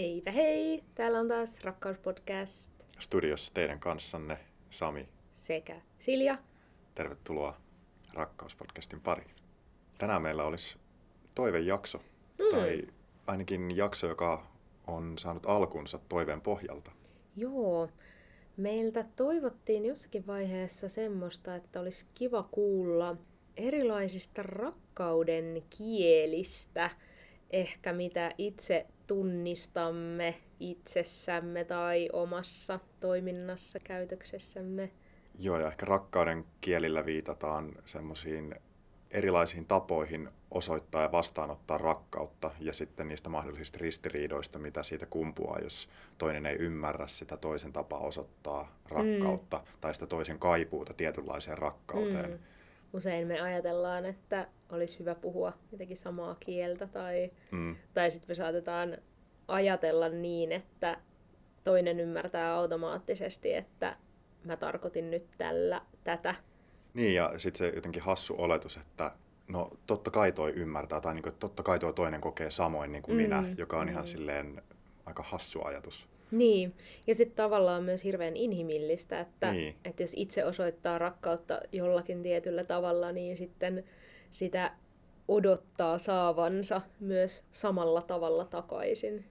Eipä hei! Täällä on taas Rakkauspodcast Studiossa teidän kanssanne Sami. sekä Silja. Tervetuloa Rakkauspodcastin pariin. Tänään meillä olisi toivejakso, Mm. tai ainakin jakso, joka on saanut alkunsa toiveen pohjalta. Joo, meiltä toivottiin jossakin vaiheessa semmoista, että olisi kiva kuulla erilaisista rakkauden kielistä, ehkä mitä itse tunnistamme itsessämme tai omassa toiminnassa, käytöksessämme. Joo, ja ehkä rakkauden kielillä viitataan semmoisiin erilaisiin tapoihin osoittaa ja vastaanottaa rakkautta ja sitten niistä mahdollisista ristiriidoista, mitä siitä kumpuaa, jos toinen ei ymmärrä sitä toisen tapaa osoittaa rakkautta mm. tai sitä toisen kaipuuta tietynlaiseen rakkauteen. Mm. Usein me ajatellaan, että olisi hyvä puhua jotenkin samaa kieltä tai, Mm. tai sitten me saatetaan ajatella niin, että toinen ymmärtää automaattisesti, että mä tarkoitin nyt tällä tätä. Niin, ja sitten se jotenkin hassu oletus, että no totta kai toi ymmärtää, tai niin kuin, totta kai tuo toinen kokee samoin niin kuin Mm, minä, joka on ihan mm. silleen aika hassu ajatus. Niin, ja sitten tavallaan myös hirveän inhimillistä, että, Niin. että jos itse osoittaa rakkautta jollakin tietyllä tavalla, niin sitten sitä odottaa saavansa myös samalla tavalla takaisin.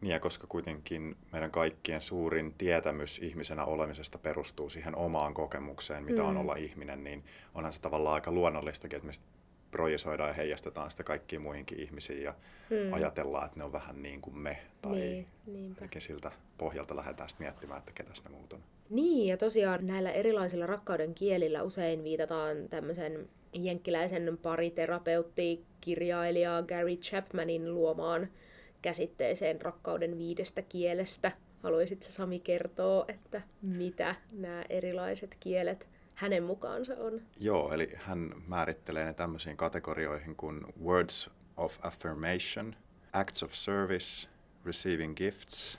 Niin, ja koska kuitenkin meidän kaikkien suurin tietämys ihmisenä olemisesta perustuu siihen omaan kokemukseen, mitä on Mm. olla ihminen, niin onhan se tavallaan aika luonnollistakin, että me projisoidaan ja heijastetaan sitä kaikkiin muihinkin ihmisiin ja Mm. ajatellaan, että ne on vähän niin kuin me, tai Niin, niinpä. ainakin siltä pohjalta lähdetään sitten miettimään, että ketäs ne muut on. Niin, ja tosiaan näillä erilaisilla rakkauden kielillä usein viitataan tämmöisen jenkkiläisen pariterapeutti kirjailija Gary Chapmanin luomaan käsitteeseen rakkauden viidestä kielestä. Haluaisitko Sami kertoa, että mitä nämä erilaiset kielet hänen mukaansa on? Joo, eli hän määrittelee ne tämmöisiin kategorioihin kuin words of affirmation, acts of service, receiving gifts,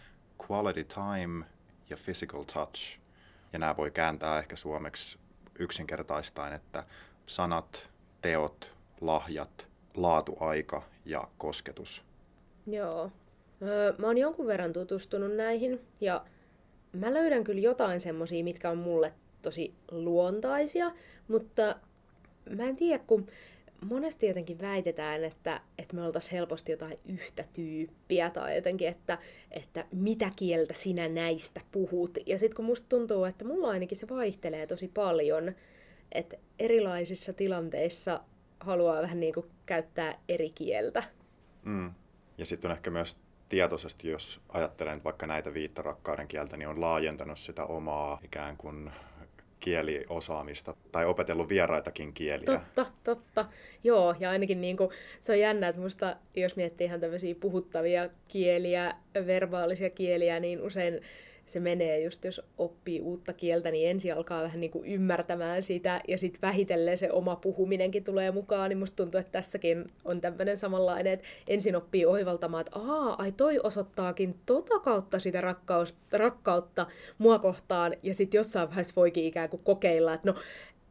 quality time ja physical touch. Ja nämä voi kääntää ehkä suomeksi yksinkertaistain, että sanat, teot, lahjat, laatuaika ja kosketus. Joo. Öö, mä oon jonkun verran tutustunut näihin ja mä löydän kyllä jotain semmosia, mitkä on mulle tosi luontaisia, mutta mä en tiedä, kun monesti jotenkin väitetään, että, että me oltaisiin helposti jotain yhtä tyyppiä tai jotenkin, että, että mitä kieltä sinä näistä puhut. Ja sitten kun musta tuntuu, että mulla ainakin se vaihtelee tosi paljon, että erilaisissa tilanteissa haluaa vähän niin kuin käyttää eri kieltä. Mm. Ja sitten on ehkä myös tietoisesti, jos ajattelen vaikka näitä viittä rakkauden kieltä, niin on laajentanut sitä omaa ikään kuin kieliosaamista tai opetellut vieraitakin kieliä. Totta, totta. Joo, ja ainakin niinku, se on jännä, että musta, jos miettii ihan tämmöisiä puhuttavia kieliä, verbaalisia kieliä, niin usein se menee just, jos oppii uutta kieltä, niin ensin alkaa vähän niinku ymmärtämään sitä, ja sitten vähitellen se oma puhuminenkin tulee mukaan, niin musta tuntuu, että tässäkin on tämmöinen samanlainen, että ensin oppii oivaltamaan, että aa, ai toi osoittaakin tota kautta sitä rakkaus, rakkautta mua kohtaan, ja sitten jossain vaiheessa voikin ikään kuin kokeilla, että no,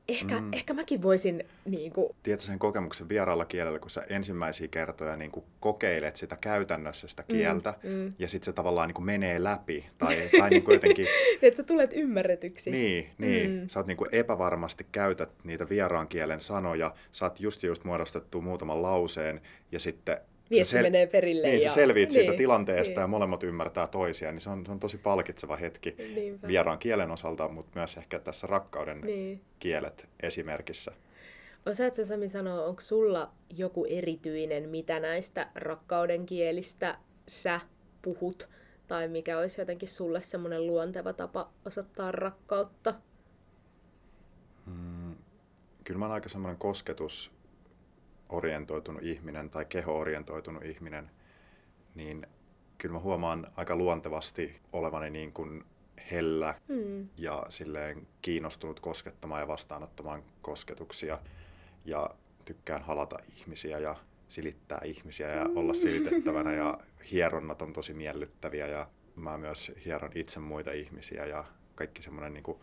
ehkä, mm. ehkä mäkin voisin niin kuin, Tiedätkö sen kokemuksen vieraalla kielellä, kun sä ensimmäisiä kertoja niin kuin kokeilet sitä käytännössä sitä kieltä, Mm, mm. ja sitten se tavallaan niin kuin menee läpi, tai, tai niin kuin jotenkin, että sä tulet ymmärretyksi. niin, niin Mm. sä oot niin kuin epävarmasti käytät niitä vieraan kielen sanoja, sä oot just just muodostettu muutaman lauseen, ja sitten Viesti sä menee perille Niin, ja- sä selviit siitä niin, tilanteesta niin. ja molemmat ymmärtää toisiaan, niin se on, se on tosi palkitseva hetki Niinpä. vieraan kielen osalta, mutta myös ehkä tässä rakkauden Niin. kielet esimerkissä. Osaatko sä, Sami sanoa, onko sulla joku erityinen, mitä näistä rakkauden kielistä sä puhut? Tai mikä olisi jotenkin sulle semmoinen luonteva tapa osoittaa rakkautta? Kyllä mä oon aika semmoinen kosketusorientoitunut ihminen tai keho-orientoitunut ihminen, niin kyllä mä huomaan aika luontevasti olevani niin kuin hellä Hmm. ja silleen kiinnostunut koskettamaan ja vastaanottamaan kosketuksia ja tykkään halata ihmisiä ja silittää ihmisiä ja olla silitettävänä ja hieronnat on tosi miellyttäviä ja mä myös hieron itse muita ihmisiä ja kaikki semmoinen niin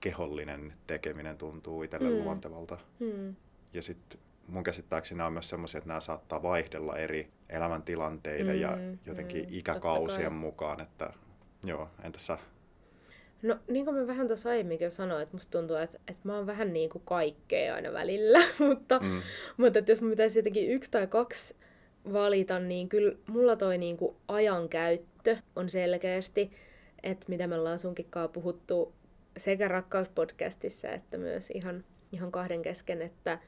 kehollinen tekeminen tuntuu itselle Mm. mm. luontevalta. Hmm. Ja sitten mun käsittääkseni nämä on myös semmoisia, että nämä saattaa vaihdella eri elämäntilanteiden mm, ja jotenkin mm, ikäkausien mukaan, että joo, entäs sä? No niin kuin mä vähän tuossa aiemminkin jo sanoin, että musta tuntuu, että, että mä oon vähän niin kuin kaikkea aina välillä, mutta, mm. mutta että jos mun pitäisi jotenkin yksi tai kaksi valita, niin kyllä mulla toi niin kuin ajankäyttö on selkeästi, että mitä me ollaan sunkin puhuttu sekä rakkauspodcastissa että myös ihan, ihan kahden kesken, että,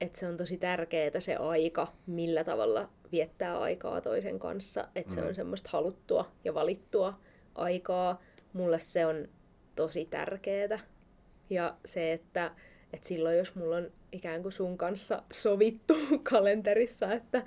että se on tosi tärkeää se aika, millä tavalla viettää aikaa toisen kanssa, että mm. se on semmoista haluttua ja valittua aikaa. Mulle se on tosi tärkeää. Ja se, että, että silloin jos mulla on ikään kuin sun kanssa sovittu kalenterissa, että,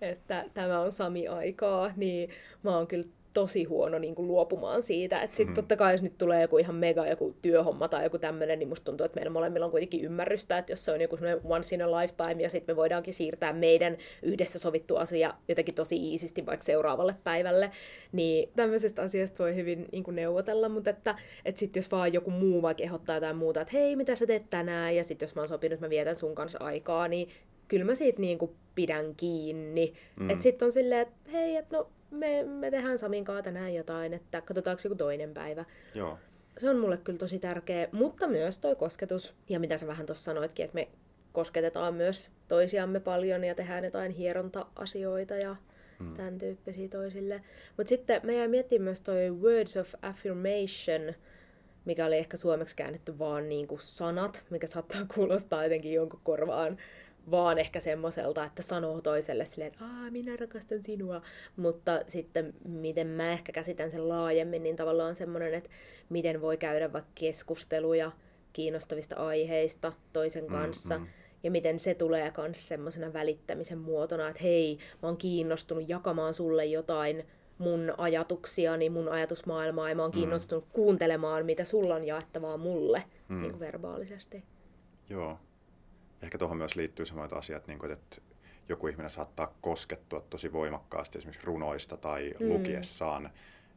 että tämä on Sami-aikaa, niin mä oon kyllä tosi huono niin kuin luopumaan siitä. Että sitten mm. totta kai jos nyt tulee joku ihan mega joku työhomma tai joku tämmöinen, niin musta tuntuu, että meillä molemmilla on kuitenkin ymmärrystä, että jos se on joku once in a lifetime ja sitten me voidaankin siirtää meidän yhdessä sovittu asia jotenkin tosi iisisti vaikka seuraavalle päivälle, niin tämmöisestä asiasta voi hyvin niin kuin neuvotella, mutta että, että sitten jos vaan joku muu vaikka ehdottaa jotain muuta, että hei, mitä sä teet tänään, ja sitten jos mä oon sopinut, että mä vietän sun kanssa aikaa, niin kyllä mä siitä niin kuin pidän kiinni. Mm. Että sitten on silleen, että hei, että no me, me tehdään Samin kanssa tänään jotain, että katsotaanko joku toinen päivä. Joo. Se on mulle kyllä tosi tärkeä, mutta myös toi kosketus, ja mitä sä vähän tuossa sanoitkin, että me kosketetaan myös toisiamme paljon ja tehdään jotain hieronta-asioita ja hmm. tämän tyyppisiä toisille. Mutta sitten me jäi miettimään myös toi Words of Affirmation, mikä oli ehkä suomeksi käännetty vaan niin kuin sanat, mikä saattaa kuulostaa jotenkin jonkun korvaan vaan ehkä semmoiselta, että sanoo toiselle silleen, että Aa, minä rakastan sinua. Mutta sitten miten mä ehkä käsitän sen laajemmin, niin tavallaan semmoinen, että miten voi käydä vaikka keskusteluja kiinnostavista aiheista toisen mm, kanssa. Mm-hmm. Ja miten se tulee myös semmoisena välittämisen muotona, että hei, mä oon kiinnostunut jakamaan sulle jotain mun ajatuksiani, mun ajatusmaailmaa, ja mä oon mm. kiinnostunut mm. kuuntelemaan, mitä sulla on jaettavaa mulle mm. niin kuin verbaalisesti. Joo, ehkä tuohon myös liittyy sellaiset asiat, niin kuin, että joku ihminen saattaa koskettua tosi voimakkaasti esimerkiksi runoista tai mm. lukiessaan,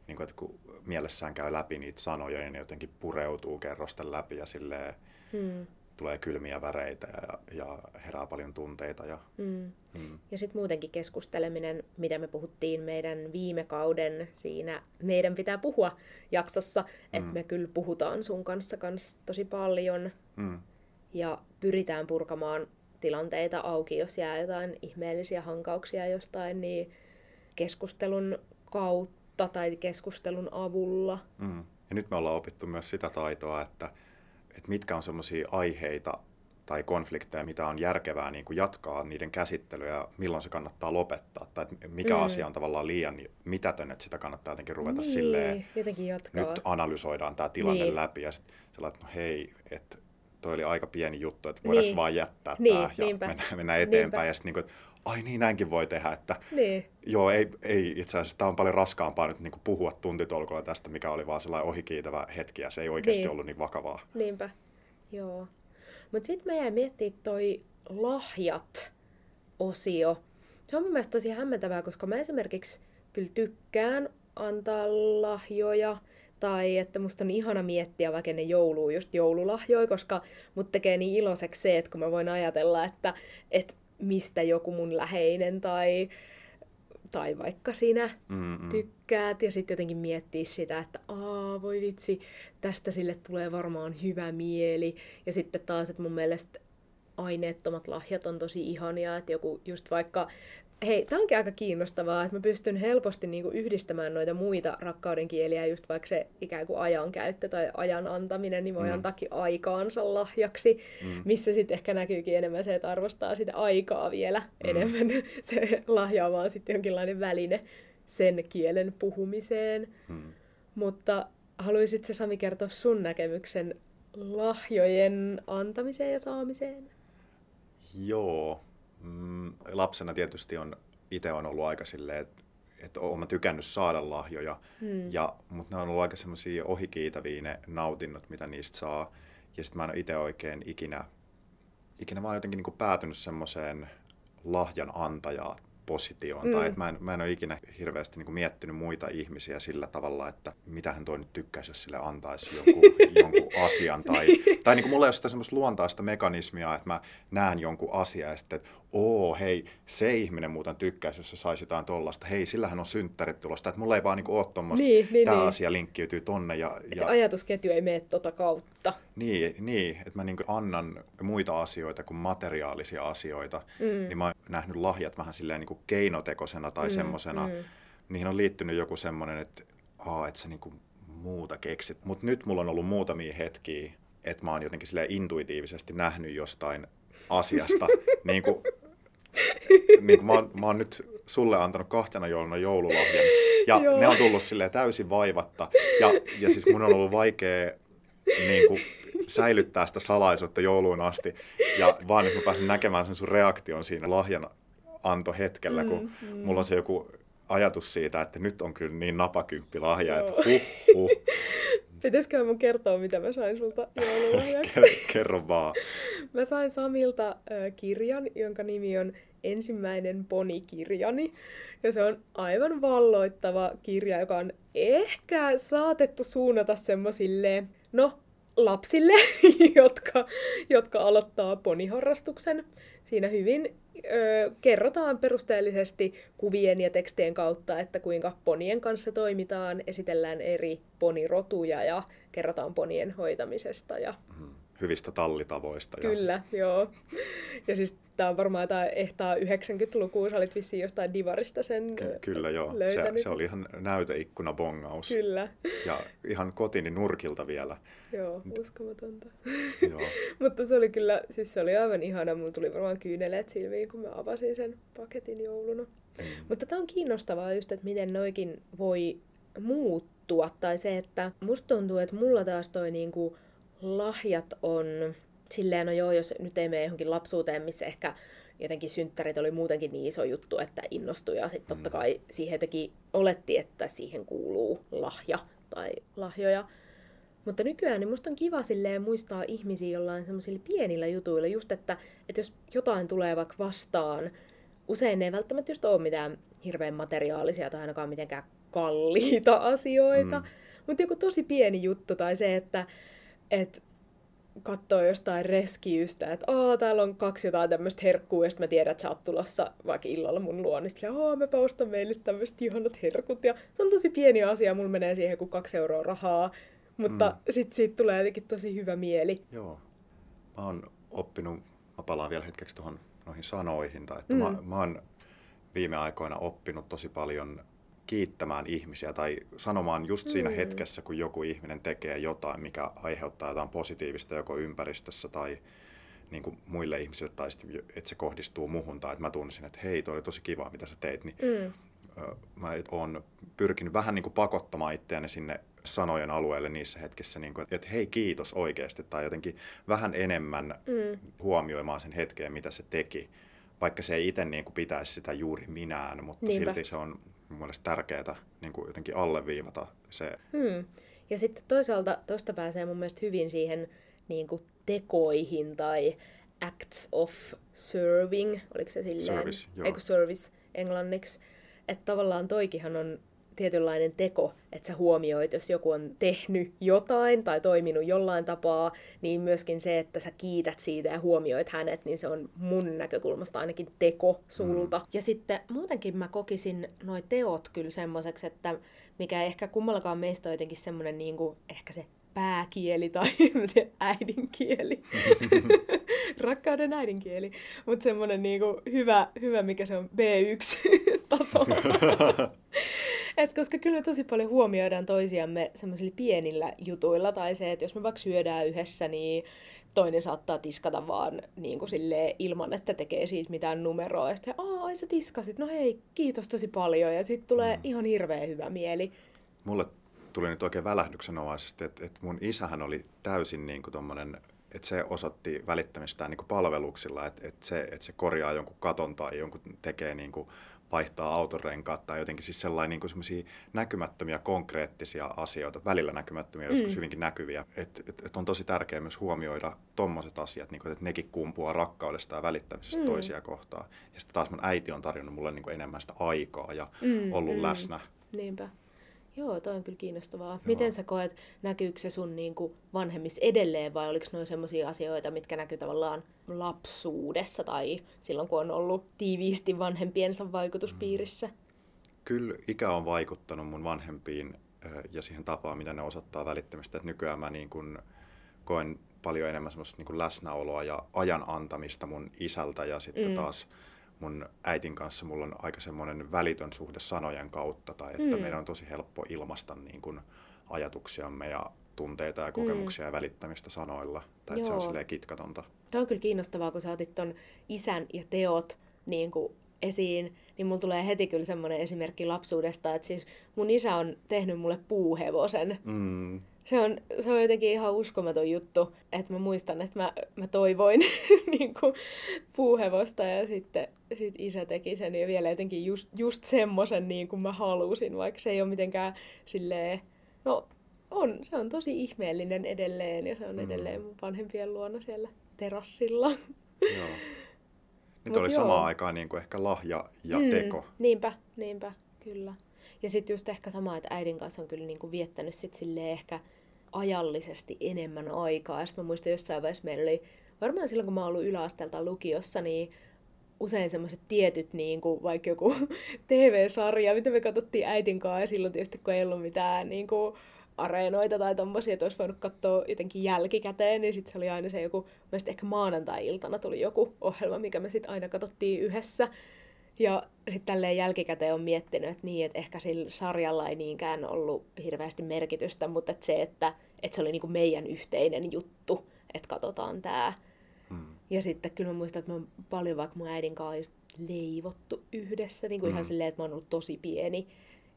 niin kuin, että kun mielessään käy läpi niitä sanoja, niin ne jotenkin pureutuu kerrosten läpi ja silleen, mm. tulee kylmiä väreitä ja, ja herää paljon tunteita. Ja, mm. Mm. ja sitten muutenkin keskusteleminen, mitä me puhuttiin meidän viime kauden siinä Meidän pitää puhua jaksossa, että mm. me kyllä puhutaan sun kanssa kans tosi paljon. Mm ja pyritään purkamaan tilanteita auki, jos jää jotain ihmeellisiä hankauksia jostain, niin keskustelun kautta tai keskustelun avulla. Mm. Ja nyt me ollaan opittu myös sitä taitoa, että, että mitkä on sellaisia aiheita tai konflikteja, mitä on järkevää niin kuin jatkaa niiden käsittelyä ja milloin se kannattaa lopettaa. Tai mikä mm. asia on tavallaan liian mitätön, että sitä kannattaa jotenkin ruveta niin, silleen, jotenkin jatkaa. nyt analysoidaan tämä tilanne niin. läpi ja sitten sellainen, että no hei, että toi oli aika pieni juttu, että voidaan niin. vaan jättää niin, tämä ja niinpä. mennä, mennä eteenpäin. Niinpä. Ja sitten niin kuin, ai niin, näinkin voi tehdä, että niin. joo, ei, ei itse asiassa tämä on paljon raskaampaa nyt niin kuin puhua tuntitolkulla tästä, mikä oli vaan sellainen ohikiitävä hetki ja se ei oikeasti niin. ollut niin vakavaa. Niinpä, joo. Mutta sitten me jäi miettimään toi lahjat-osio. Se on mun mielestä tosi hämmentävää, koska mä esimerkiksi kyllä tykkään antaa lahjoja – tai että musta on ihana miettiä vaikka ennen joulua just joululahjoja, koska mut tekee niin iloiseksi se, että kun mä voin ajatella, että, että mistä joku mun läheinen tai, tai vaikka sinä Mm-mm. tykkäät ja sitten jotenkin miettiä sitä, että aa voi vitsi, tästä sille tulee varmaan hyvä mieli. Ja sitten taas, että mun mielestä aineettomat lahjat on tosi ihania, että joku just vaikka Hei, tämä onkin aika kiinnostavaa, että mä pystyn helposti niinku yhdistämään noita muita rakkauden kieliä, just vaikka se ikään kuin ajankäyttö tai ajan antaminen, niin voi mm. antaakin aikaansa lahjaksi, mm. missä sitten ehkä näkyykin enemmän se, että arvostaa sitä aikaa vielä mm. enemmän. se lahja on vaan sitten jonkinlainen väline sen kielen puhumiseen. Mm. Mutta haluaisitko Sami kertoa sun näkemyksen lahjojen antamiseen ja saamiseen? Joo, Mm, lapsena tietysti on itse on ollut aika silleen, että että olen tykännyt saada lahjoja, hmm. ja, mutta ne on ollut aika semmoisia ohikiitäviä ne nautinnot, mitä niistä saa. Ja sitten mä en ole itse oikein ikinä, ikinä vaan jotenkin niin päätynyt semmoiseen lahjan antajaa positioon. Mm. Tai että mä en, mä en ole ikinä hirveästi niin kuin miettinyt muita ihmisiä sillä tavalla, että mitä hän toi nyt tykkäisi, jos sille antaisi jonkun, jonkun asian. Tai, tai niin kuin mulla ei ole sitä semmoista luontaista mekanismia, että mä näen jonkun asian ja sitten, että oo, hei, se ihminen muuten tykkäisi, jos se saisi jotain tollasta. Hei, sillähän on synttärit tulosta. Että mulla ei vaan niin kuin ole tuommoista, niin, niin, tämä niin. asia linkkiytyy tonne. Ja, ja... Se ajatusketju ei mene tota kautta. Niin, niin että mä niin kuin annan muita asioita kuin materiaalisia asioita. Mm. Niin mä oon nähnyt lahjat vähän silleen niin kuin keinotekosena tai mm, semmoisena. Mm. Niihin on liittynyt joku semmoinen, että, aa, että sä niin kuin muuta keksit. Mutta nyt mulla on ollut muutamia hetkiä, että mä oon jotenkin sille intuitiivisesti nähnyt jostain asiasta. niin kuin, niin kuin mä, oon, mä oon nyt sulle antanut kahtena jouluna joululahjan. Ja Joo. ne on tullut sille täysin vaivatta. Ja, ja siis mun on ollut vaikea niin kuin, säilyttää sitä salaisuutta jouluun asti. Ja vaan nyt mä pääsen näkemään sen sun reaktion siinä lahjan antohetkellä, kun mm, mm. mulla on se joku ajatus siitä, että nyt on kyllä niin napakymppi lahja, Joo. että huh, huh. Pitäisikö mun kertoa, mitä mä sain sulta joululahjaksi? Kerro vaan. Mä sain Samilta äh, kirjan, jonka nimi on Ensimmäinen ponikirjani. Ja se on aivan valloittava kirja, joka on ehkä saatettu suunnata semmosille, no lapsille, jotka, jotka aloittaa poniharrastuksen. Siinä hyvin ö, kerrotaan perusteellisesti kuvien ja tekstien kautta, että kuinka ponien kanssa toimitaan, esitellään eri ponirotuja ja kerrotaan ponien hoitamisesta. Ja... Mm hyvistä tallitavoista. Kyllä, ja... joo. Ja siis tämä on varmaan jotain ehtaa 90-lukua, sä olit vissiin jostain Divarista sen Ky- Kyllä joo, se, se, oli ihan näyteikkuna bongaus. Kyllä. Ja ihan kotini nurkilta vielä. Joo, uskomatonta. joo. Mutta se oli kyllä, siis se oli aivan ihana, mulla tuli varmaan kyyneleet silmiin, kun mä avasin sen paketin jouluna. Mm. Mutta tämä on kiinnostavaa just, että miten noikin voi muuttua, tai se, että musta tuntuu, että mulla taas toi niinku lahjat on silleen, no joo, jos nyt ei mene johonkin lapsuuteen, missä ehkä jotenkin synttärit oli muutenkin niin iso juttu, että innostui ja sitten totta mm. kai siihen jotenkin oletti, että siihen kuuluu lahja tai lahjoja. Mutta nykyään niin musta on kiva silleen muistaa ihmisiä jollain semmoisilla pienillä jutuilla, just että, että jos jotain tulee vaikka vastaan, usein ne ei välttämättä just ole mitään hirveän materiaalisia tai ainakaan mitenkään kalliita asioita, mm. mutta joku tosi pieni juttu tai se, että että katsoo jostain reskiistä, että Aa, täällä on kaksi jotain tämmöistä herkkua, ja sitten mä tiedän, että sä oot tulossa vaikka illalla mun luo, niin sitten mä ostan meille tämmöiset ihanat herkut, ja se on tosi pieni asia, mulla menee siihen kuin kaksi euroa rahaa, mutta mm. sitten siitä tulee jotenkin tosi hyvä mieli. Joo. Mä oon oppinut, mä palaan vielä hetkeksi tuohon noihin sanoihin, tai että mm. mä, mä oon viime aikoina oppinut tosi paljon kiittämään ihmisiä tai sanomaan just siinä mm. hetkessä, kun joku ihminen tekee jotain, mikä aiheuttaa jotain positiivista joko ympäristössä tai niin kuin muille ihmisille, tai sitten, että se kohdistuu muhun, tai että mä tunnisin, että hei, toi oli tosi kiva, mitä sä teit, niin mm. mä oon pyrkinyt vähän niin kuin pakottamaan itseäni sinne sanojen alueelle niissä hetkissä, niin kuin, että hei kiitos oikeasti, tai jotenkin vähän enemmän mm. huomioimaan sen hetkeen, mitä se teki, vaikka se ei itse niin kuin pitäisi sitä juuri minään, mutta Niinpä. silti se on mun mielestä tärkeää niin kuin jotenkin alleviivata se. Hmm. Ja sitten toisaalta tuosta pääsee mun mielestä hyvin siihen niin kuin tekoihin tai acts of serving, oliko se silleen? Service, joo. Eiku service englanniksi. Että tavallaan toikihan on tietynlainen teko, että sä huomioit, jos joku on tehnyt jotain tai toiminut jollain tapaa, niin myöskin se, että sä kiität siitä ja huomioit hänet, niin se on mun näkökulmasta ainakin teko sulta. Mm. Ja sitten muutenkin mä kokisin noi teot kyllä semmoiseksi, että mikä ehkä kummallakaan meistä on jotenkin semmoinen niin kuin, ehkä se pääkieli tai äidinkieli. Rakkauden äidinkieli. Mutta semmoinen niinku hyvä, hyvä, mikä se on B1-taso. Et koska kyllä me tosi paljon huomioidaan toisiamme semmoisilla pienillä jutuilla, tai se, että jos me vaikka syödään yhdessä, niin toinen saattaa tiskata vaan niin kuin silleen, ilman, että tekee siitä mitään numeroa. Ja sitten, aa, ai sä tiskasit, no hei, kiitos tosi paljon. Ja sitten tulee mm. ihan hirveä hyvä mieli. Mulle tuli nyt oikein välähdyksenomaisesti, että, että mun isähän oli täysin niin kuin tommonen, että se osoitti välittämistään niin kuin palveluksilla, että, että, se, että se korjaa jonkun katon tai jonkun tekee niin kuin vaihtaa autorenkaat tai jotenkin siis sellainen niin semmoisia näkymättömiä konkreettisia asioita, välillä näkymättömiä, mm. joskus hyvinkin näkyviä. Että et, et on tosi tärkeää myös huomioida tommoset asiat, niin kuin, että nekin kumpuaa rakkaudesta ja välittämisestä mm. toisia kohtaan. Ja sitten taas mun äiti on tarjonnut mulle niin kuin enemmän sitä aikaa ja mm, ollut mm. läsnä. Niinpä. Joo, toi on kyllä kiinnostavaa. Joo. Miten sä koet, näkyykö se sun niin kuin vanhemmissa edelleen vai oliko noin sellaisia asioita, mitkä näkyy tavallaan lapsuudessa tai silloin, kun on ollut tiiviisti vanhempiensa vaikutuspiirissä? Mm. Kyllä ikä on vaikuttanut mun vanhempiin ja siihen tapaan, mitä ne osoittaa välittämistä. Että nykyään mä niin kuin koen paljon enemmän semmoista niin kuin läsnäoloa ja ajan antamista mun isältä ja sitten mm. taas mun äitin kanssa mulla on aika semmoinen välitön suhde sanojen kautta, tai että mm. meidän on tosi helppo ilmaista niin kuin ajatuksiamme ja tunteita ja kokemuksia mm. ja välittämistä sanoilla, tai että se on silleen kitkatonta. Tämä on kyllä kiinnostavaa, kun sä otit ton isän ja teot niin kuin esiin, niin mulla tulee heti kyllä semmoinen esimerkki lapsuudesta, että siis mun isä on tehnyt mulle puuhevosen. Mm se on, se on jotenkin ihan uskomaton juttu, että mä muistan, että mä, mä toivoin niin kuin puuhevosta ja sitten sit isä teki sen ja vielä jotenkin just, just semmoisen niin kuin mä halusin, vaikka se ei ole mitenkään silleen, no on, se on tosi ihmeellinen edelleen ja se on mm. edelleen mun vanhempien luona siellä terassilla. Joo. Nyt oli samaan aikaan niin kuin ehkä lahja ja mm, teko. Niinpä, niinpä, kyllä. Ja sitten just ehkä sama, että äidin kanssa on kyllä niin kuin viettänyt sit silleen ehkä ajallisesti enemmän aikaa. Sitten mä muistan jossain vaiheessa meillä oli, varmaan silloin kun mä oon ollut yläasteelta lukiossa, niin usein semmoiset tietyt, niin kuin vaikka joku TV-sarja, mitä me katsottiin äitin kanssa, ja silloin tietysti kun ei ollut mitään niin kuin, areenoita tai tommosia, että olisi voinut katsoa jotenkin jälkikäteen, niin sitten se oli aina se joku, mä ehkä maanantai-iltana tuli joku ohjelma, mikä me sitten aina katsottiin yhdessä. Ja sitten tälleen jälkikäteen on miettinyt, että niin, että ehkä sillä sarjalla ei niinkään ollut hirveästi merkitystä, mutta että se, että, että se oli niinku meidän yhteinen juttu, että katsotaan tämä. Mm. Ja sitten kyllä mä muistan, että mä oon paljon vaikka mun äidin kanssa leivottu yhdessä, niin kuin mm. ihan silleen, että mä oon ollut tosi pieni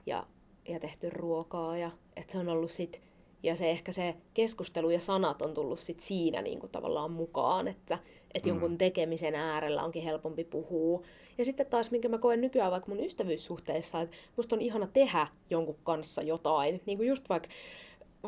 ja, ja tehty ruokaa. Ja että se on ollut sit, ja se ehkä se keskustelu ja sanat on tullut sit siinä niin kuin tavallaan mukaan, että, että mm. jonkun tekemisen äärellä onkin helpompi puhua ja sitten taas, minkä mä koen nykyään vaikka mun ystävyyssuhteissa, että musta on ihana tehdä jonkun kanssa jotain. Niin kuin just vaikka,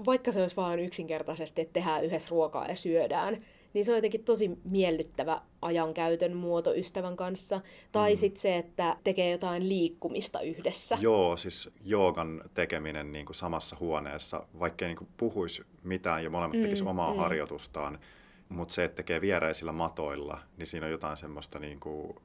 vaikka se olisi vaan yksinkertaisesti, että tehdään yhdessä ruokaa ja syödään, niin se on jotenkin tosi miellyttävä ajankäytön muoto ystävän kanssa. Tai mm. sitten se, että tekee jotain liikkumista yhdessä. Joo, siis joogan tekeminen niin kuin samassa huoneessa, vaikkei niin kuin puhuisi mitään ja molemmat mm, tekisi omaa mm. harjoitustaan, mutta se, että tekee viereisillä matoilla, niin siinä on jotain semmoista niin kuin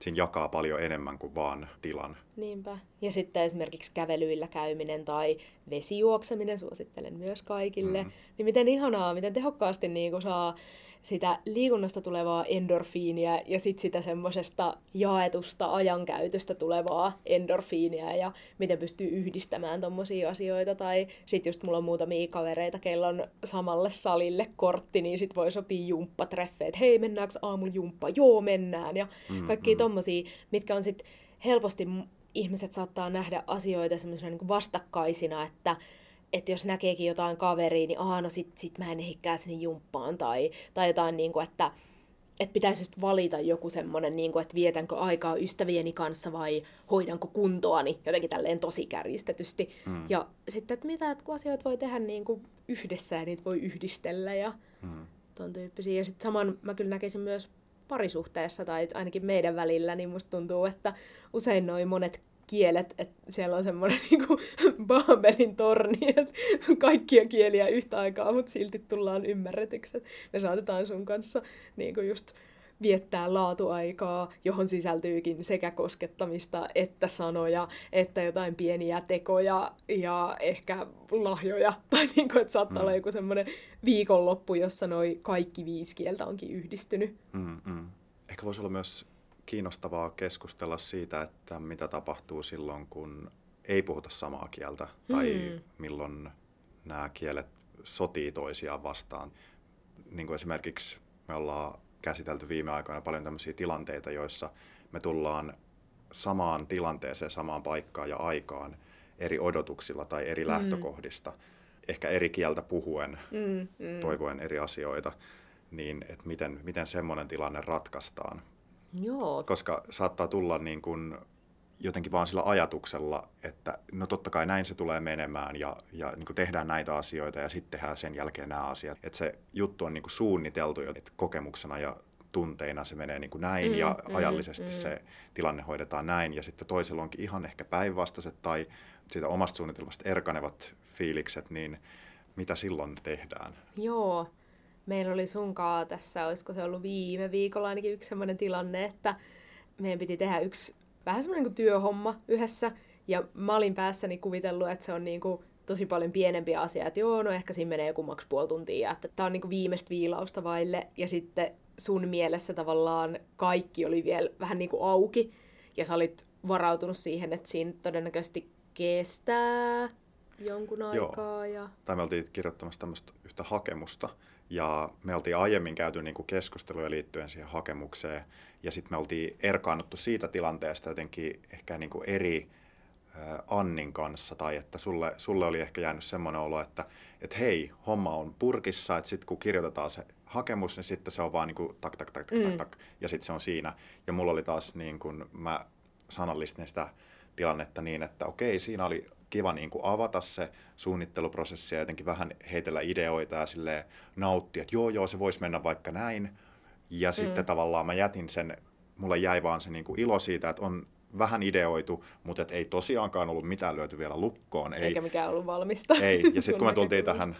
siinä jakaa paljon enemmän kuin vaan tilan. Niinpä. Ja sitten esimerkiksi kävelyillä käyminen tai vesijuokseminen suosittelen myös kaikille. Mm. Niin miten ihanaa, miten tehokkaasti niin kuin saa sitä liikunnasta tulevaa endorfiinia ja sitten sitä semmoisesta jaetusta ajankäytöstä tulevaa endorfiinia ja miten pystyy yhdistämään tommosia asioita. Tai sitten just mulla on muutamia kavereita, kello on samalle salille kortti, niin sitten voi sopia jumppatreffeet, että hei mennäänkö aamulla jumppa? Joo mennään ja mm, kaikki mm. tommosia, mitkä on sitten helposti ihmiset saattaa nähdä asioita semmoisena niin vastakkaisina, että että jos näkeekin jotain kaveria, niin aah, no sit, sit mä en ehikään sinne jumppaan, tai, tai jotain niin kuin, että että pitäisi just valita joku semmoinen, niin kuin, että vietänkö aikaa ystävieni kanssa vai hoidanko kuntoani, jotenkin tälleen tosi kärjistetysti. Mm. Ja sitten, että mitä, että kun asioita voi tehdä niin kuin yhdessä ja niitä voi yhdistellä ja mm. ton tyyppisiä. Ja sitten saman mä kyllä näkisin myös parisuhteessa tai ainakin meidän välillä, niin musta tuntuu, että usein noin monet kielet, että siellä on semmoinen niinku Baabelin torni, että kaikkia kieliä yhtä aikaa, mutta silti tullaan ymmärretyksi. Me saatetaan sun kanssa niinku just viettää laatuaikaa, johon sisältyykin sekä koskettamista, että sanoja, että jotain pieniä tekoja ja ehkä lahjoja. Tai niin kuin, että saattaa mm. olla joku semmoinen viikonloppu, jossa noi kaikki viisi kieltä onkin yhdistynyt. Mm, mm. Ehkä voisi olla myös kiinnostavaa keskustella siitä, että mitä tapahtuu silloin, kun ei puhuta samaa kieltä tai hmm. milloin nämä kielet sotii toisiaan vastaan. Niin kuin esimerkiksi me ollaan käsitelty viime aikoina paljon tämmöisiä tilanteita, joissa me tullaan samaan tilanteeseen, samaan paikkaan ja aikaan eri odotuksilla tai eri mm. lähtökohdista, ehkä eri kieltä puhuen, mm, mm. toivoen eri asioita, niin että miten, miten semmoinen tilanne ratkaistaan. Joo. Koska saattaa tulla niin kuin jotenkin vaan sillä ajatuksella, että no totta kai näin se tulee menemään ja, ja niin kuin tehdään näitä asioita ja sitten tehdään sen jälkeen nämä asiat. Että se juttu on niin kuin suunniteltu, että kokemuksena ja tunteina se menee niin kuin näin mm, ja mm, ajallisesti mm. se tilanne hoidetaan näin ja sitten toisella onkin ihan ehkä päinvastaiset tai siitä omasta suunnitelmasta erkanevat fiilikset, niin mitä silloin tehdään? Joo, meillä oli sunkaa tässä, olisiko se ollut viime viikolla ainakin yksi sellainen tilanne, että meidän piti tehdä yksi vähän semmoinen niin työhomma yhdessä, ja mä olin päässäni kuvitellut, että se on niin kuin tosi paljon pienempi asia, että joo, no ehkä siinä menee joku maks puoli tuntia, että tää on niin kuin viimeistä viilausta vaille, ja sitten sun mielessä tavallaan kaikki oli vielä vähän niin kuin auki, ja sä olit varautunut siihen, että siinä todennäköisesti kestää jonkun aikaa. Ja... Tai me oltiin kirjoittamassa tämmöistä yhtä hakemusta, ja me oltiin aiemmin käyty niin kuin keskusteluja liittyen siihen hakemukseen, ja sitten me oltiin erkaannuttu siitä tilanteesta jotenkin ehkä niin kuin eri Annin kanssa, tai että sulle, sulle oli ehkä jäänyt semmoinen olo, että, että hei, homma on purkissa, että sitten kun kirjoitetaan se hakemus, niin sitten se on vaan niin kuin tak, tak, tak, tak, mm. tak, tak, ja sitten se on siinä. Ja mulla oli taas niin kuin, mä sanallistin sitä tilannetta niin, että okei, siinä oli kiva niin kuin avata se suunnitteluprosessi ja jotenkin vähän heitellä ideoita ja sille nauttia, että joo, joo, se voisi mennä vaikka näin. Ja mm. sitten tavallaan mä jätin sen, mulle jäi vaan se niin kuin ilo siitä, että on vähän ideoitu, mutta et ei tosiaankaan ollut mitään lyöty vielä lukkoon. Ei, Eikä mikään ollut valmista. Ei, ja sitten kun me tultiin tähän,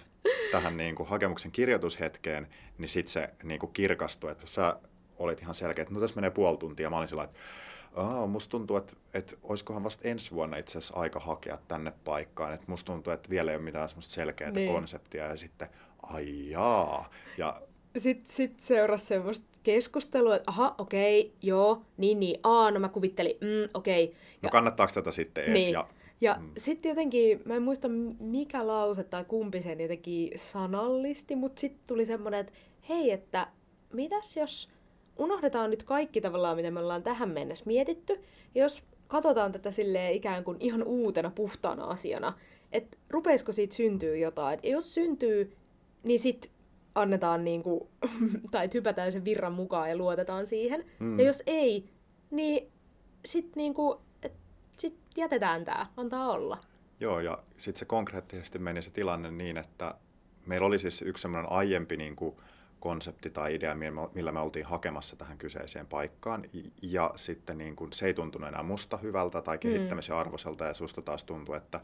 tähän niin kuin hakemuksen kirjoitushetkeen, niin sitten se niin kuin kirkastui, että sä olit ihan selkeä, että no tässä menee puoli tuntia. Mä olin sillä että Aa, musta tuntuu, että, että olisikohan vasta ensi vuonna itse asiassa aika hakea tänne paikkaan. Että musta tuntuu, että vielä ei ole mitään semmoista selkeää niin. konseptia ja sitten ai jaa. Ja... Sitten sit seurasi semmoista keskustelua, että aha, okei, okay, joo, niin, niin, aa, no mä kuvittelin, mm, okei. Okay. No kannattaako tätä sitten edes? Niin. Ja, ja mm. sitten jotenkin, mä en muista mikä lause tai kumpi sen jotenkin sanallisti, mutta sitten tuli semmoinen, että hei, että mitäs jos unohdetaan nyt kaikki tavallaan, mitä me ollaan tähän mennessä mietitty, jos katsotaan tätä silleen ikään kuin ihan uutena, puhtaana asiana, että rupeisiko siitä syntyy jotain. Ja jos syntyy, niin sitten annetaan niinku, tai hypätään sen virran mukaan ja luotetaan siihen. Mm. Ja jos ei, niin sitten niinku, sit jätetään tämä, antaa olla. Joo, ja sitten se konkreettisesti meni se tilanne niin, että meillä oli siis yksi semmoinen aiempi niinku, konsepti tai idea, millä me oltiin hakemassa tähän kyseiseen paikkaan. Ja sitten niin kuin, se ei tuntunut enää musta hyvältä tai mm. kehittämisen arvoiselta ja susta taas tuntui, että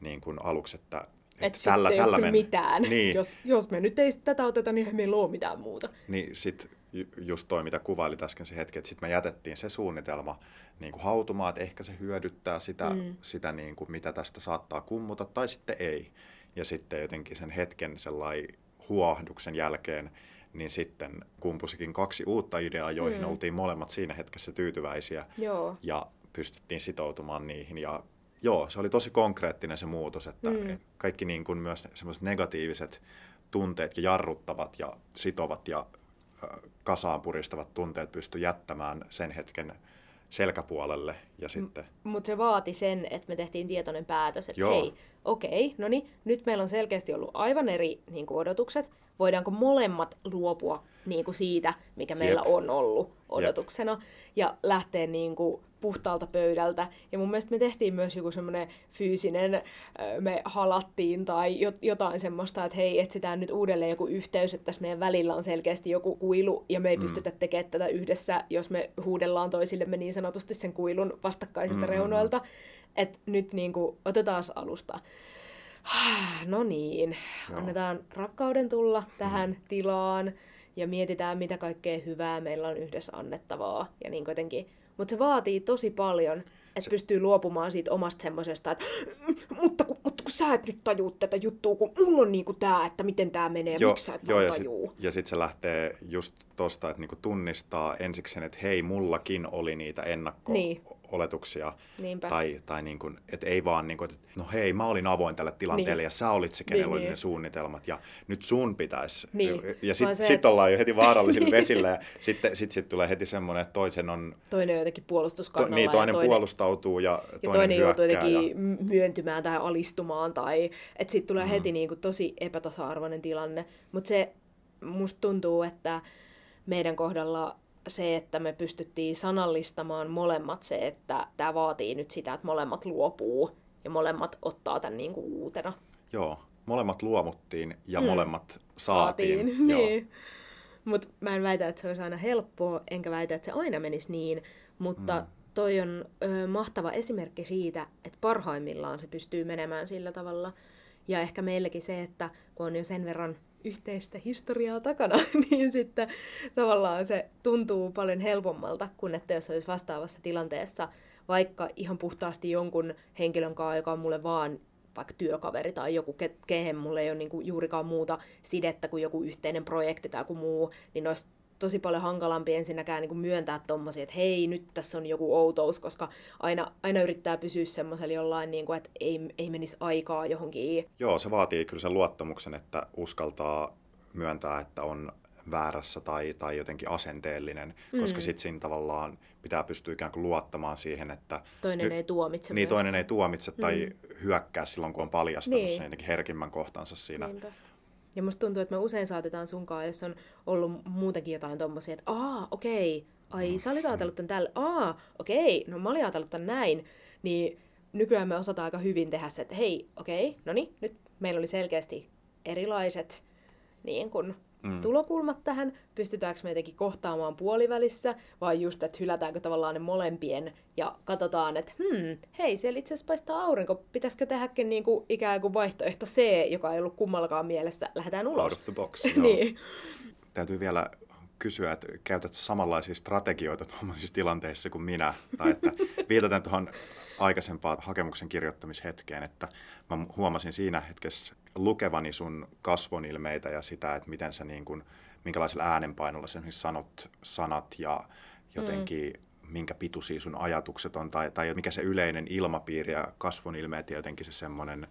niin kuin aluksi, että että et tällä, tällä men... mitään. Niin. Jos, jos me nyt ei tätä oteta, niin meillä ole mitään muuta. Niin sitten just toi, mitä kuvailit äsken se hetki, että sitten me jätettiin se suunnitelma niin kuin hautumaan, että ehkä se hyödyttää sitä, mm. sitä niin kuin, mitä tästä saattaa kummuta, tai sitten ei. Ja sitten jotenkin sen hetken sellainen huohduksen jälkeen, niin sitten kumpusikin kaksi uutta ideaa, joihin mm. oltiin molemmat siinä hetkessä tyytyväisiä. Joo. Ja pystyttiin sitoutumaan niihin. Ja joo, se oli tosi konkreettinen se muutos, että mm. kaikki niin kuin myös semmoiset negatiiviset tunteet ja jarruttavat ja sitovat ja kasaan puristavat tunteet pysty jättämään sen hetken selkäpuolelle. Ja sitten... Mutta se vaati sen, että me tehtiin tietoinen päätös, että Joo. hei, okei, okay, no niin, nyt meillä on selkeästi ollut aivan eri niin kuin odotukset. Voidaanko molemmat luopua niin kuin siitä, mikä meillä Jep. on ollut odotuksena, Jep. ja lähteä niin kuin puhtaalta pöydältä. Ja mun mielestä me tehtiin myös joku semmoinen fyysinen, me halattiin tai jotain semmoista, että hei, etsitään nyt uudelleen joku yhteys, että tässä meidän välillä on selkeästi joku kuilu, ja me ei mm. pystytä tekemään tätä yhdessä, jos me huudellaan toisillemme niin sanotusti sen kuilun vastakkaisilta mm-hmm. reunoilta. Että nyt niin kuin, otetaan alusta. No niin, Joo. annetaan rakkauden tulla tähän hmm. tilaan ja mietitään, mitä kaikkea hyvää meillä on yhdessä annettavaa. Ja niin kuitenkin. Mutta se vaatii tosi paljon, että se... pystyy luopumaan siitä omasta semmoisesta, että mutta kun, mutta kun sä et nyt tajuu tätä juttua, kun mulla on niinku tää, että miten tämä menee, joo, miksi sä et joo, ja tajuu. Sit, ja sitten se lähtee just tosta, että niinku tunnistaa ensiksi sen, että hei, mullakin oli niitä ennakko niin oletuksia. Niinpä. Tai, tai niin kuin, että ei vaan, niin kuin, että no hei, mä olin avoin tälle tilanteelle niin. ja sä olit se, kenellä niin, oli niin. ne suunnitelmat ja nyt sun pitäisi. Niin. Ja sitten sit että... ollaan jo heti vaarallisilla niin. vesillä ja sitten sit, sit tulee heti semmoinen, että toisen on... Toinen jotenkin puolustuskannalla. To, niin, toinen, toinen puolustautuu ja toinen, ja toinen joutuu jotenkin ja... myöntymään tai alistumaan tai että sitten tulee mm. heti niin kuin tosi epätasa-arvoinen tilanne. Mutta se musta tuntuu, että meidän kohdalla se, että me pystyttiin sanallistamaan molemmat se, että tämä vaatii nyt sitä, että molemmat luopuu ja molemmat ottaa tämän niin kuin uutena. Joo, molemmat luomuttiin ja mm. molemmat saatiin. saatiin. niin. Mutta mä en väitä, että se olisi aina helppoa, enkä väitä, että se aina menisi niin, mutta mm. toi on ö, mahtava esimerkki siitä, että parhaimmillaan se pystyy menemään sillä tavalla. Ja ehkä meilläkin se, että kun on jo sen verran yhteistä historiaa takana, niin sitten tavallaan se tuntuu paljon helpommalta kuin että jos olisi vastaavassa tilanteessa vaikka ihan puhtaasti jonkun henkilön kanssa, joka on mulle vaan vaikka työkaveri tai joku, ke- kehen mulle ei ole niinku juurikaan muuta sidettä kuin joku yhteinen projekti tai joku muu, niin olisi tosi paljon hankalampi ensinnäkään niin myöntää tommosia, että hei, nyt tässä on joku outous, koska aina, aina yrittää pysyä semmoisella jollain, niin kuin, että ei, ei menisi aikaa johonkin. Joo, se vaatii kyllä sen luottamuksen, että uskaltaa myöntää, että on väärässä tai, tai jotenkin asenteellinen, mm. koska sitten siinä tavallaan pitää pystyä ikään kuin luottamaan siihen, että... Toinen ny- ei tuomitse. Niin, toinen ei tuomitse tai mm. hyökkää silloin, kun on paljastanut niin. sen jotenkin herkimmän kohtansa siinä. Niinpä. Ja musta tuntuu, että me usein saatetaan sunkaan, jos on ollut muutenkin jotain tommosia, että aa, okei, ai sä olit ajatellut tämän tälle, aa, okei, no mä olin ajatellut tämän näin, niin nykyään me osataan aika hyvin tehdä se, että hei, okei, no niin, nyt meillä oli selkeästi erilaiset niin kun, mm. tulokulmat tähän, pystytäänkö me jotenkin kohtaamaan puolivälissä, vai just, että hylätäänkö tavallaan ne molempien, ja katsotaan, että hmm, hei, siellä itse asiassa paistaa aurinko, pitäisikö tehdäkin niin kuin ikään kuin vaihtoehto C, joka ei ollut kummallakaan mielessä, lähdetään ulos. Out of the box, niin. Täytyy vielä kysyä, että käytätkö samanlaisia strategioita tuollaisissa tilanteissa kuin minä, tai että viitaten tuohon aikaisempaan hakemuksen kirjoittamishetkeen, että mä huomasin siinä hetkessä lukevani sun kasvonilmeitä ja sitä, että miten sä niin kuin, minkälaisella äänenpainolla sä sanot sanat ja jotenkin mm. minkä pituisia sun ajatukset on tai, tai mikä se yleinen ilmapiiri ja kasvonilmeet ja jotenkin se semmoinen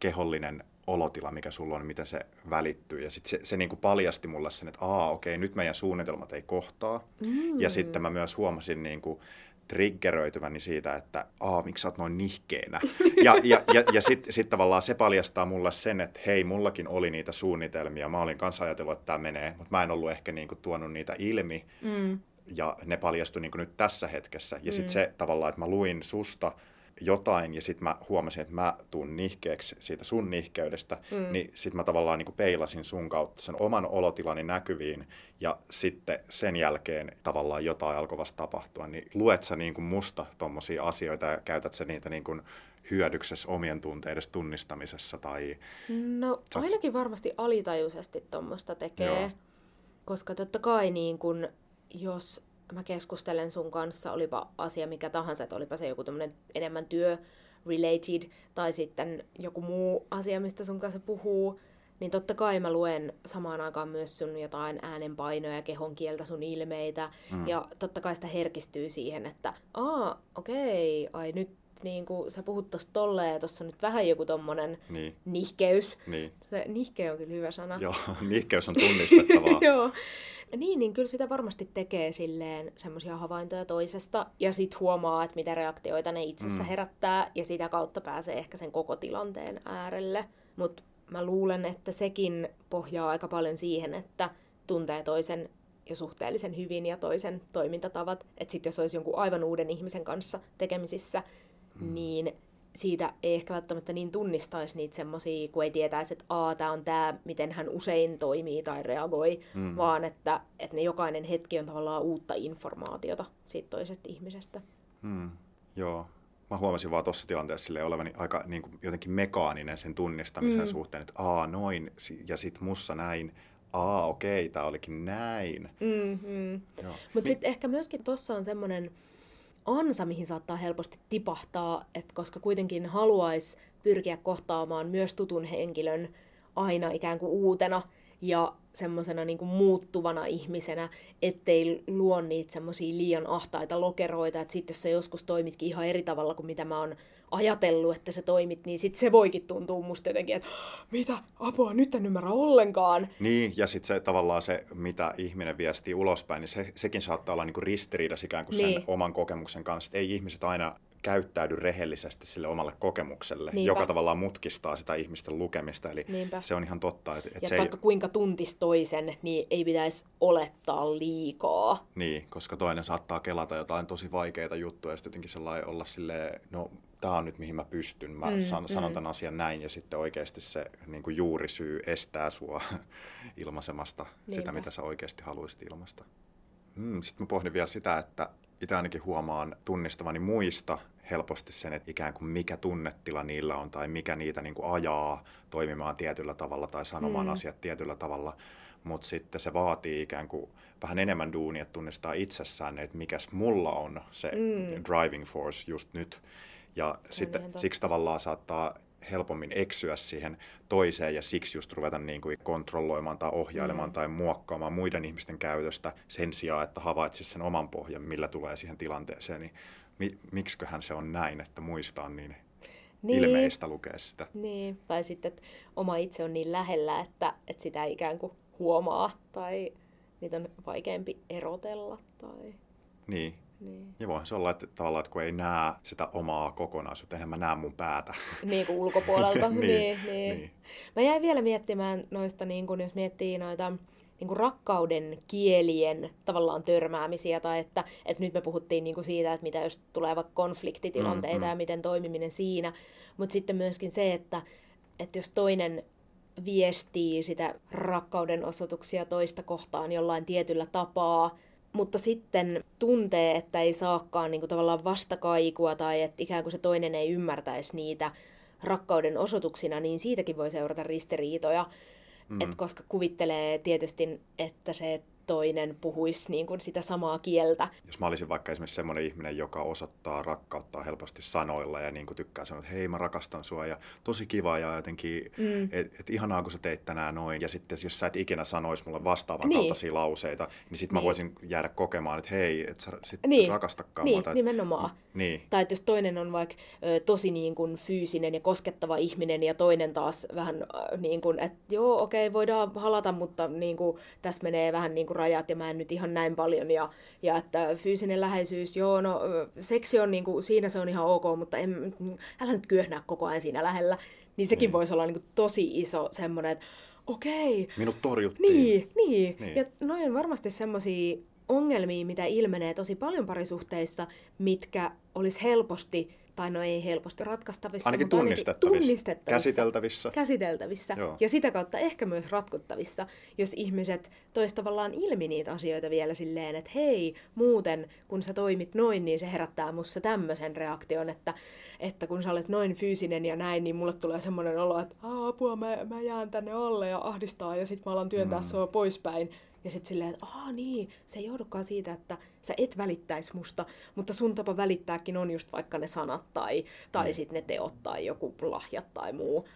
kehollinen olotila, mikä sulla on, miten se välittyy. Ja sitten se, se niin kuin paljasti mulle sen, että aa, okei, nyt meidän suunnitelmat ei kohtaa. Mm. Ja sitten mä myös huomasin niin kuin triggeröityväni siitä, että aa, miksi sä oot noin nihkeenä. Ja, ja, ja, ja sitten sit tavallaan se paljastaa mulle sen, että hei, mullakin oli niitä suunnitelmia. Mä olin kanssa ajatellut, että tämä menee, mutta mä en ollut ehkä niinku tuonut niitä ilmi. Mm. Ja ne paljastui niinku nyt tässä hetkessä. Ja sitten mm. se tavallaan, että mä luin susta jotain ja sitten mä huomasin, että mä tuun nihkeeksi siitä sun nihkeydestä, mm. niin sitten mä tavallaan niin kuin peilasin sun kautta sen oman olotilani näkyviin ja sitten sen jälkeen tavallaan jotain alkoi vasta tapahtua, niin luet sä niin kuin musta tommosia asioita ja käytät sä niitä niin kuin hyödyksessä omien tunteiden tunnistamisessa tai... No ainakin varmasti alitajuisesti tuommoista tekee, Joo. koska totta kai niin kun, jos mä keskustelen sun kanssa, olipa asia mikä tahansa, että olipa se joku enemmän työ related tai sitten joku muu asia, mistä sun kanssa puhuu, niin totta kai mä luen samaan aikaan myös sun jotain äänenpainoja, kehon kieltä, sun ilmeitä, mm. ja totta kai sitä herkistyy siihen, että aa, okei, okay, ai nyt niin kuin sä puhut tosta tolleen, ja tossa on nyt vähän joku tommonen niin. nihkeys. Niin. Se nihke on kyllä hyvä sana. Joo, nihkeys on tunnistettavaa. Joo. Niin, niin kyllä sitä varmasti tekee silleen semmoisia havaintoja toisesta, ja sit huomaa, että mitä reaktioita ne itsessä mm. herättää, ja sitä kautta pääsee ehkä sen koko tilanteen äärelle. Mutta mä luulen, että sekin pohjaa aika paljon siihen, että tuntee toisen jo suhteellisen hyvin ja toisen toimintatavat. Että sitten jos olisi jonkun aivan uuden ihmisen kanssa tekemisissä, mm. niin siitä ei ehkä välttämättä niin tunnistaisi niitä semmoisia, kun ei tietäisi, että aa, tämä on tämä, miten hän usein toimii tai reagoi, mm. vaan että, että ne jokainen hetki on tavallaan uutta informaatiota siitä toisesta ihmisestä. Mm. Joo. Mä huomasin vaan tuossa tilanteessa sille olevani aika niin kuin, jotenkin mekaaninen sen tunnistamisen mm. suhteen, että aa, noin, ja sit mussa näin, aa, okei, tämä olikin näin. Mm-hmm. Mutta sitten ehkä myöskin tuossa on semmoinen, ansa, mihin saattaa helposti tipahtaa, että koska kuitenkin haluaisi pyrkiä kohtaamaan myös tutun henkilön aina ikään kuin uutena ja semmoisena niin muuttuvana ihmisenä, ettei luo niitä semmoisia liian ahtaita lokeroita, että sitten jos sä joskus toimitkin ihan eri tavalla kuin mitä mä oon ajatellut, että sä toimit, niin sit se voikin tuntua musta jotenkin, että mitä, apua, nyt en ymmärrä ollenkaan. Niin, ja sitten se tavallaan se, mitä ihminen viestii ulospäin, niin se, sekin saattaa olla niinku ristiriidas ikään kuin niin. sen oman kokemuksen kanssa, että ei ihmiset aina käyttäydy rehellisesti sille omalle kokemukselle, Niinpä. joka tavallaan mutkistaa sitä ihmisten lukemista. Eli Niinpä. se on ihan totta. Että, että Ja se vaikka ei, kuinka tuntis toisen, niin ei pitäisi olettaa liikaa. Niin, koska toinen saattaa kelata jotain tosi vaikeita juttuja ja sitten jotenkin sellainen olla silleen, no tämä on nyt mihin mä pystyn, mä mm, san, sanon mm. tämän asian näin ja sitten oikeasti se niin kuin juurisyy estää sua ilmaisemasta sitä, Niinpä. mitä sä oikeasti haluaisit ilmaista. Mm, sitten mä pohdin vielä sitä, että itse ainakin huomaan tunnistavani muista helposti sen, että ikään kuin mikä tunnetila niillä on tai mikä niitä niin kuin ajaa toimimaan tietyllä tavalla tai sanomaan Mm. asiat tietyllä tavalla. Mutta sitten se vaatii ikään kuin vähän enemmän duunia, että tunnistaa itsessään, että mikäs mulla on se Mm. driving force just nyt. Ja sitten ihan totta. siksi tavallaan saattaa helpommin eksyä siihen toiseen ja siksi just ruveta niin kuin kontrolloimaan tai ohjailemaan Mm. tai muokkaamaan muiden ihmisten käytöstä sen sijaan, että havaitsisi sen oman pohjan, millä tulee siihen tilanteeseen. Niin mi- miksiköhän se on näin, että muistaa niin, Niin. ilmeistä lukea sitä. Niin, tai sitten, että oma itse on niin lähellä, että, että sitä ei ikään kuin huomaa tai niitä on vaikeampi erotella. Tai, Niin. Niin. Ja voihan se olla, että tavallaan, että kun ei näe sitä omaa kokonaisuutta, enhän mä näe mun päätä. niin kuin ulkopuolelta. Niin, niin, niin. niin. Mä jäin vielä miettimään noista, niin kun, jos miettii noita niin kuin rakkauden kielien tavallaan törmäämisiä, tai että, että nyt me puhuttiin niin kuin siitä, että mitä jos tulee vaikka konfliktitilanteita Mm, mm. ja miten toimiminen siinä, mutta sitten myöskin se, että, että jos toinen viestii sitä rakkauden osoituksia toista kohtaan jollain tietyllä tapaa, mutta sitten tuntee, että ei saakaan niin kuin tavallaan vastakaikua tai että ikään kuin se toinen ei ymmärtäisi niitä rakkauden osoituksina, niin siitäkin voi seurata ristiriitoja. Mm. Et koska kuvittelee tietysti, että se toinen puhuisi niin kuin sitä samaa kieltä. Jos mä olisin vaikka esimerkiksi semmoinen ihminen, joka osoittaa rakkautta helposti sanoilla ja niin kuin tykkää sanoa, että hei mä rakastan sua ja tosi kiva ja jotenkin, mm. että et ihanaa kun sä teit tänään noin. Ja sitten jos sä et ikinä sanois mulle vastaavan Niin. kaltaisia lauseita, niin sitten mä Niin. voisin jäädä kokemaan, että hei, et sä sit Niin. rakastakaan Niin. Tai, nimenomaan. Niin, Tai että jos toinen on vaikka ö, tosi niin kuin fyysinen ja koskettava ihminen ja toinen taas vähän ö, niin kuin, että joo okei voidaan halata, mutta niin kuin, tässä menee vähän niin kuin rajat ja mä en nyt ihan näin paljon ja, ja että fyysinen läheisyys, joo no seksi on niin kuin, siinä se on ihan ok, mutta en, älä nyt kyöhnää koko ajan siinä lähellä. Niin sekin Niin. voisi olla niin kuin, tosi iso semmoinen, että okei, minut torjuttiin. niin, niin. Niin. Ja noin on varmasti semmoisia ongelmia, mitä ilmenee tosi paljon parisuhteissa, mitkä olisi helposti, tai no ei helposti ratkaistavissa, Ainakin mutta tunnistettavissa. tunnistettavissa. Käsiteltävissä. Käsiteltävissä. Joo. Ja sitä kautta ehkä myös ratkottavissa, jos ihmiset tois tavallaan ilmi niitä asioita vielä silleen, että hei, muuten kun sä toimit noin, niin se herättää mussa tämmöisen reaktion, että, että kun sä olet noin fyysinen ja näin, niin mulle tulee semmoinen olo, että "Aa, apua, mä, mä jään tänne alle ja ahdistaa ja sit mä alan työntää mm. sua poispäin. Ja sitten silleen, että aa niin, se ei johdukaan siitä, että sä et välittäisi musta, mutta sun tapa välittääkin on just vaikka ne sanat tai, tai Niin. sitten ne teot tai joku lahjat tai muu.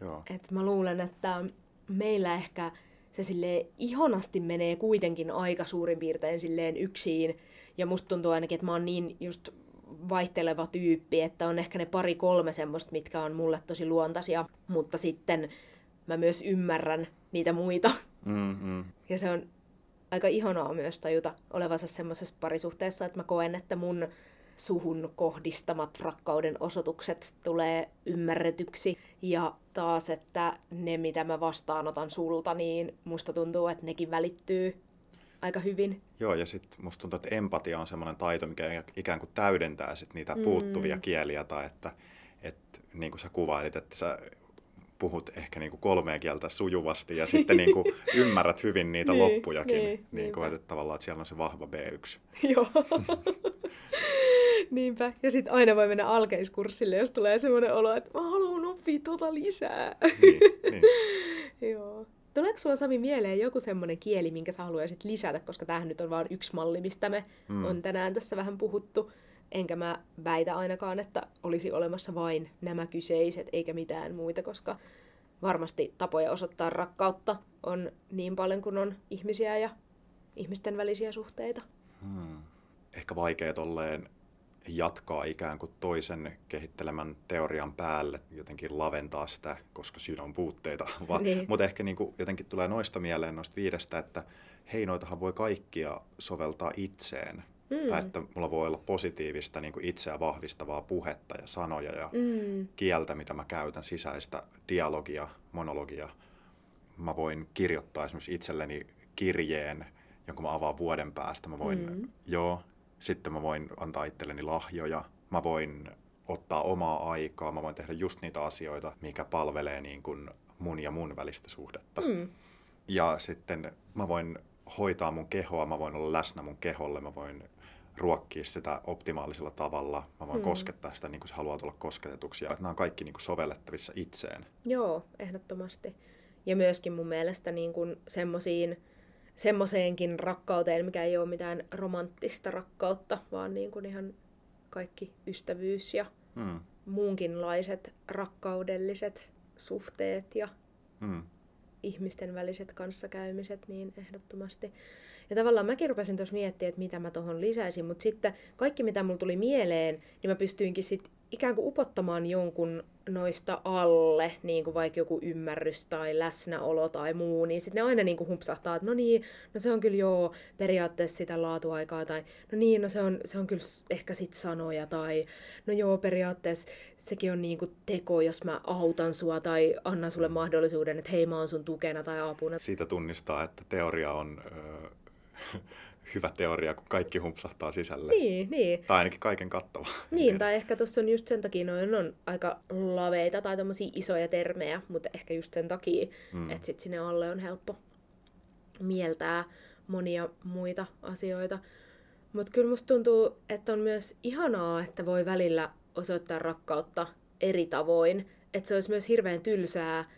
Joo. Et mä luulen, että meillä ehkä se sille ihonasti menee kuitenkin aika suurin piirtein silleen yksin. Ja musta tuntuu ainakin, että mä oon niin just vaihteleva tyyppi, että on ehkä ne pari kolme semmoista, mitkä on mulle tosi luontaisia. Mutta sitten mä myös ymmärrän niitä muita. Mm, mm. Ja se on aika ihanaa myös tajuta olevansa semmoisessa parisuhteessa, että mä koen, että mun suhun kohdistamat rakkauden osoitukset tulee ymmärretyksi. Ja taas, että ne mitä mä vastaanotan sulta, niin musta tuntuu, että nekin välittyy aika hyvin. Joo, ja sitten musta tuntuu, että empatia on semmoinen taito, mikä ikään kuin täydentää sit niitä puuttuvia kieliä, tai että, että niin kuin sä kuvailit, että sä puhut ehkä niin kuin kolmea kieltä sujuvasti ja sitten niin kuin ymmärrät hyvin niitä Niin, loppujakin. niin, Niin, niin kuin, että tavallaan, että siellä on se vahva B1. Joo. Niinpä. Ja sitten aina voi mennä alkeiskurssille, jos tulee semmoinen olo, että mä haluan oppia tota lisää. Niin, niin. Joo. Tuleeko sulla Sami mieleen joku semmoinen kieli, minkä sä haluaisit lisätä, koska tämähän nyt on vain yksi malli, mistä me mm. on tänään tässä vähän puhuttu. Enkä mä väitä ainakaan, että olisi olemassa vain nämä kyseiset, eikä mitään muita, koska varmasti tapoja osoittaa rakkautta on niin paljon kuin on ihmisiä ja ihmisten välisiä suhteita. Hmm. Ehkä vaikea tolleen jatkaa ikään kuin toisen kehittelemän teorian päälle, jotenkin laventaa sitä, koska siinä on puutteita. Va- Niin. Mutta ehkä niin kuin jotenkin tulee noista mieleen noista viidestä, että hei, noitahan voi kaikkia soveltaa itseen. Mm. Tai että mulla voi olla positiivista niin kuin itseä vahvistavaa puhetta ja sanoja ja Mm. kieltä, mitä mä käytän, sisäistä dialogia, monologia. Mä voin kirjoittaa esimerkiksi itselleni kirjeen, jonka mä avaan vuoden päästä. Mä voin, Mm. joo, sitten mä voin antaa itselleni lahjoja. Mä voin ottaa omaa aikaa. Mä voin tehdä just niitä asioita, mikä palvelee niin kuin mun ja mun välistä suhdetta. Mm. Ja sitten mä voin hoitaa mun kehoa, mä voin olla läsnä mun keholle, mä voin ruokkia sitä optimaalisella tavalla, mä voin Mm. koskettaa sitä niin kuin sä haluat olla kosketetuksi. Ja että nämä on kaikki niin kuin sovellettavissa itseen. Joo, ehdottomasti. Ja myöskin mun mielestä niin kuin semmosiin, semmoseenkin rakkauteen, mikä ei ole mitään romanttista rakkautta, vaan niin kuin ihan kaikki ystävyys ja Mm. muunkinlaiset rakkaudelliset suhteet ja Mm. Ihmisten väliset kanssakäymiset, niin ehdottomasti. Ja tavallaan mäkin rupesin tuossa miettimään, että mitä mä tuohon lisäisin, mutta sitten kaikki mitä mulla tuli mieleen, niin mä pystyinkin sitten ikään kuin upottamaan jonkun noista alle, niin kuin vaikka joku ymmärrys tai läsnäolo tai muu, niin sitten ne aina niin kuin humpsahtaa, että no niin, no se on kyllä joo periaatteessa sitä laatuaikaa, tai no niin, no se on, se on kyllä ehkä sit sanoja, tai no joo, periaatteessa sekin on niin kuin teko, jos mä autan sua tai annan sulle mahdollisuuden, että hei mä oon sun tukena tai apuna. Siitä tunnistaa, että teoria on ö, hyvä teoria, kun kaikki humpsahtaa sisälle. Niin, niin. Tai ainakin kaiken kattava. Niin, tai ehkä tuossa on just sen takia, noin on aika laveita tai tommosia isoja termejä, mutta ehkä just sen takia, Mm. että sit sinne alle on helppo mieltää monia muita asioita. Mutta kyllä musta tuntuu, että on myös ihanaa, että voi välillä osoittaa rakkautta eri tavoin. Että se olisi myös hirveän tylsää,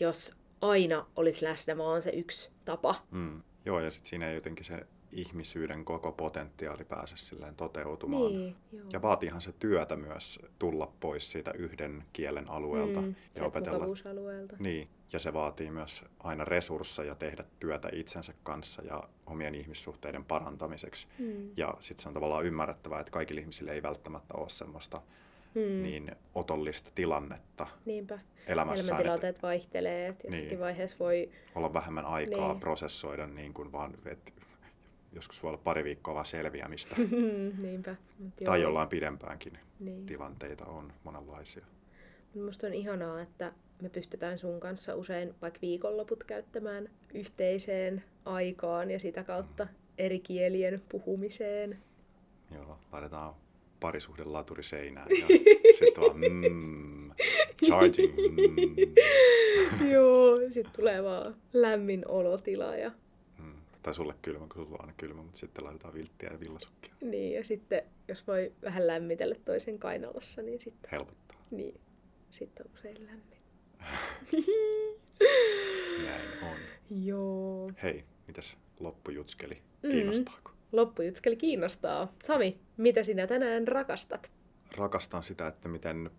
jos aina olisi läsnä vaan se yksi tapa. Mm. Joo, ja sitten siinä ei jotenkin se ihmisyyden koko potentiaali pääse silleen toteutumaan. Niin. Ja vaatiihan se työtä myös tulla pois siitä yhden kielen alueelta Mm, ja opetella. Niin, ja se vaatii myös aina resursseja tehdä työtä itsensä kanssa ja omien ihmissuhteiden parantamiseksi. Mm. Ja sitten se on tavallaan ymmärrettävää, että kaikille ihmisille ei välttämättä ole semmoista Mm. niin otollista tilannetta Niinpä. elämässään, Elämäntilanteet vaihtelee, että jossakin Niin. vaiheessa voi... olla vähemmän aikaa Niin. prosessoida niin kuin vaan, että joskus voi olla pari viikkoa vaan selviämistä. Niinpä. Mut tai joo, jollain pidempäänkin Niin. tilanteita on monenlaisia. Mut Musta on ihanaa, että me pystytään sun kanssa usein vaikka viikonloput käyttämään yhteiseen aikaan ja sitä kautta eri kielien puhumiseen. Joo, laitetaan parisuhde laturi seinään ja sitten vaan mm, charging. Mm, Joo, sit tulee vaan lämmin olotila ja mm. Tai sulle kylmä, kun sulla on aina kylmä, mutta sitten laitetaan vilttiä ja villasukkia. niin, ja sitten jos voi vähän lämmitellä toisen kainalossa, niin sitten Helpottaa. niin, sit on usein lämmin. Näin on. Joo. Hei, mitäs loppujutskeli? Mm. Kiinnostaako? Loppujutskeli kiinnostaa. Sami, mitä sinä tänään rakastat? Rakastan sitä, että miten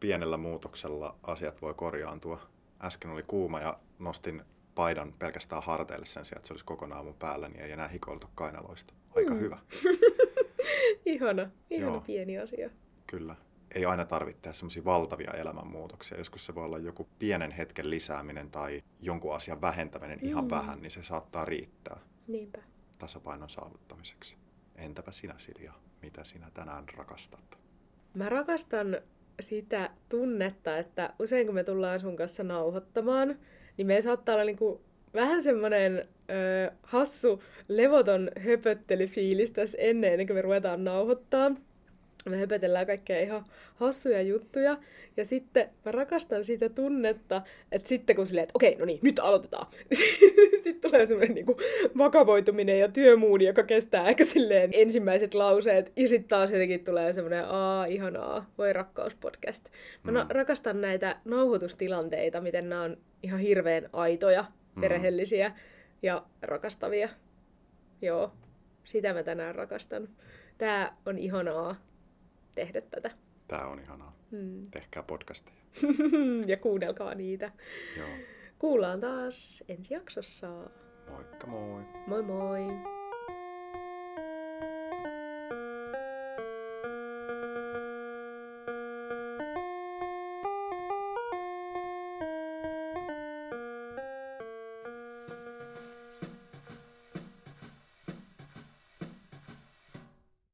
pienellä muutoksella asiat voi korjaantua. Äsken oli kuuma ja nostin paidan pelkästään harteille sen sijaan, että se olisi kokonaan mun päällä, niin ei enää hikoiltu kainaloista. Aika Mm. hyvä, Ihana, ihana Joo. pieni asia. kyllä. Ei aina tarvitse tehdä semmoisia valtavia elämänmuutoksia. Joskus se voi olla joku pienen hetken lisääminen tai jonkun asian vähentäminen ihan Mm. vähän, niin se saattaa riittää Niinpä. tasapainon saavuttamiseksi. Entäpä sinä, Silja? Mitä sinä tänään rakastat? Mä rakastan sitä tunnetta, että usein kun me tullaan sun kanssa nauhoittamaan, niin me saattaa olla niinku vähän semmoinen hassu, levoton höpöttelyfiilis tässä ennen, ennen kuin me ruvetaan nauhoittaa. Me höpötellään kaikkea ihan hassuja juttuja. Ja sitten mä rakastan sitä tunnetta, että sitten kun silleen, että okei, no niin, nyt aloitetaan. sitten tulee semmoinen niinku vakavoituminen ja työmuudi, joka kestää ehkä silleen ensimmäiset lauseet. Ja sitten taas jotenkin tulee semmoinen, aa, ihanaa, voi rakkauspodcast. Mä mm. Mm. rakastan näitä nauhoitustilanteita, miten nämä on ihan hirveän aitoja, Mm. perheellisiä ja rakastavia. Joo, sitä mä tänään rakastan. Tää on ihanaa tehdä tätä. Tää on ihanaa. Mm. Tehkää podcasteja. ja kuunnelkaa niitä. Joo. Kuullaan taas ensi jaksossa. Moikka moi! Moi moi!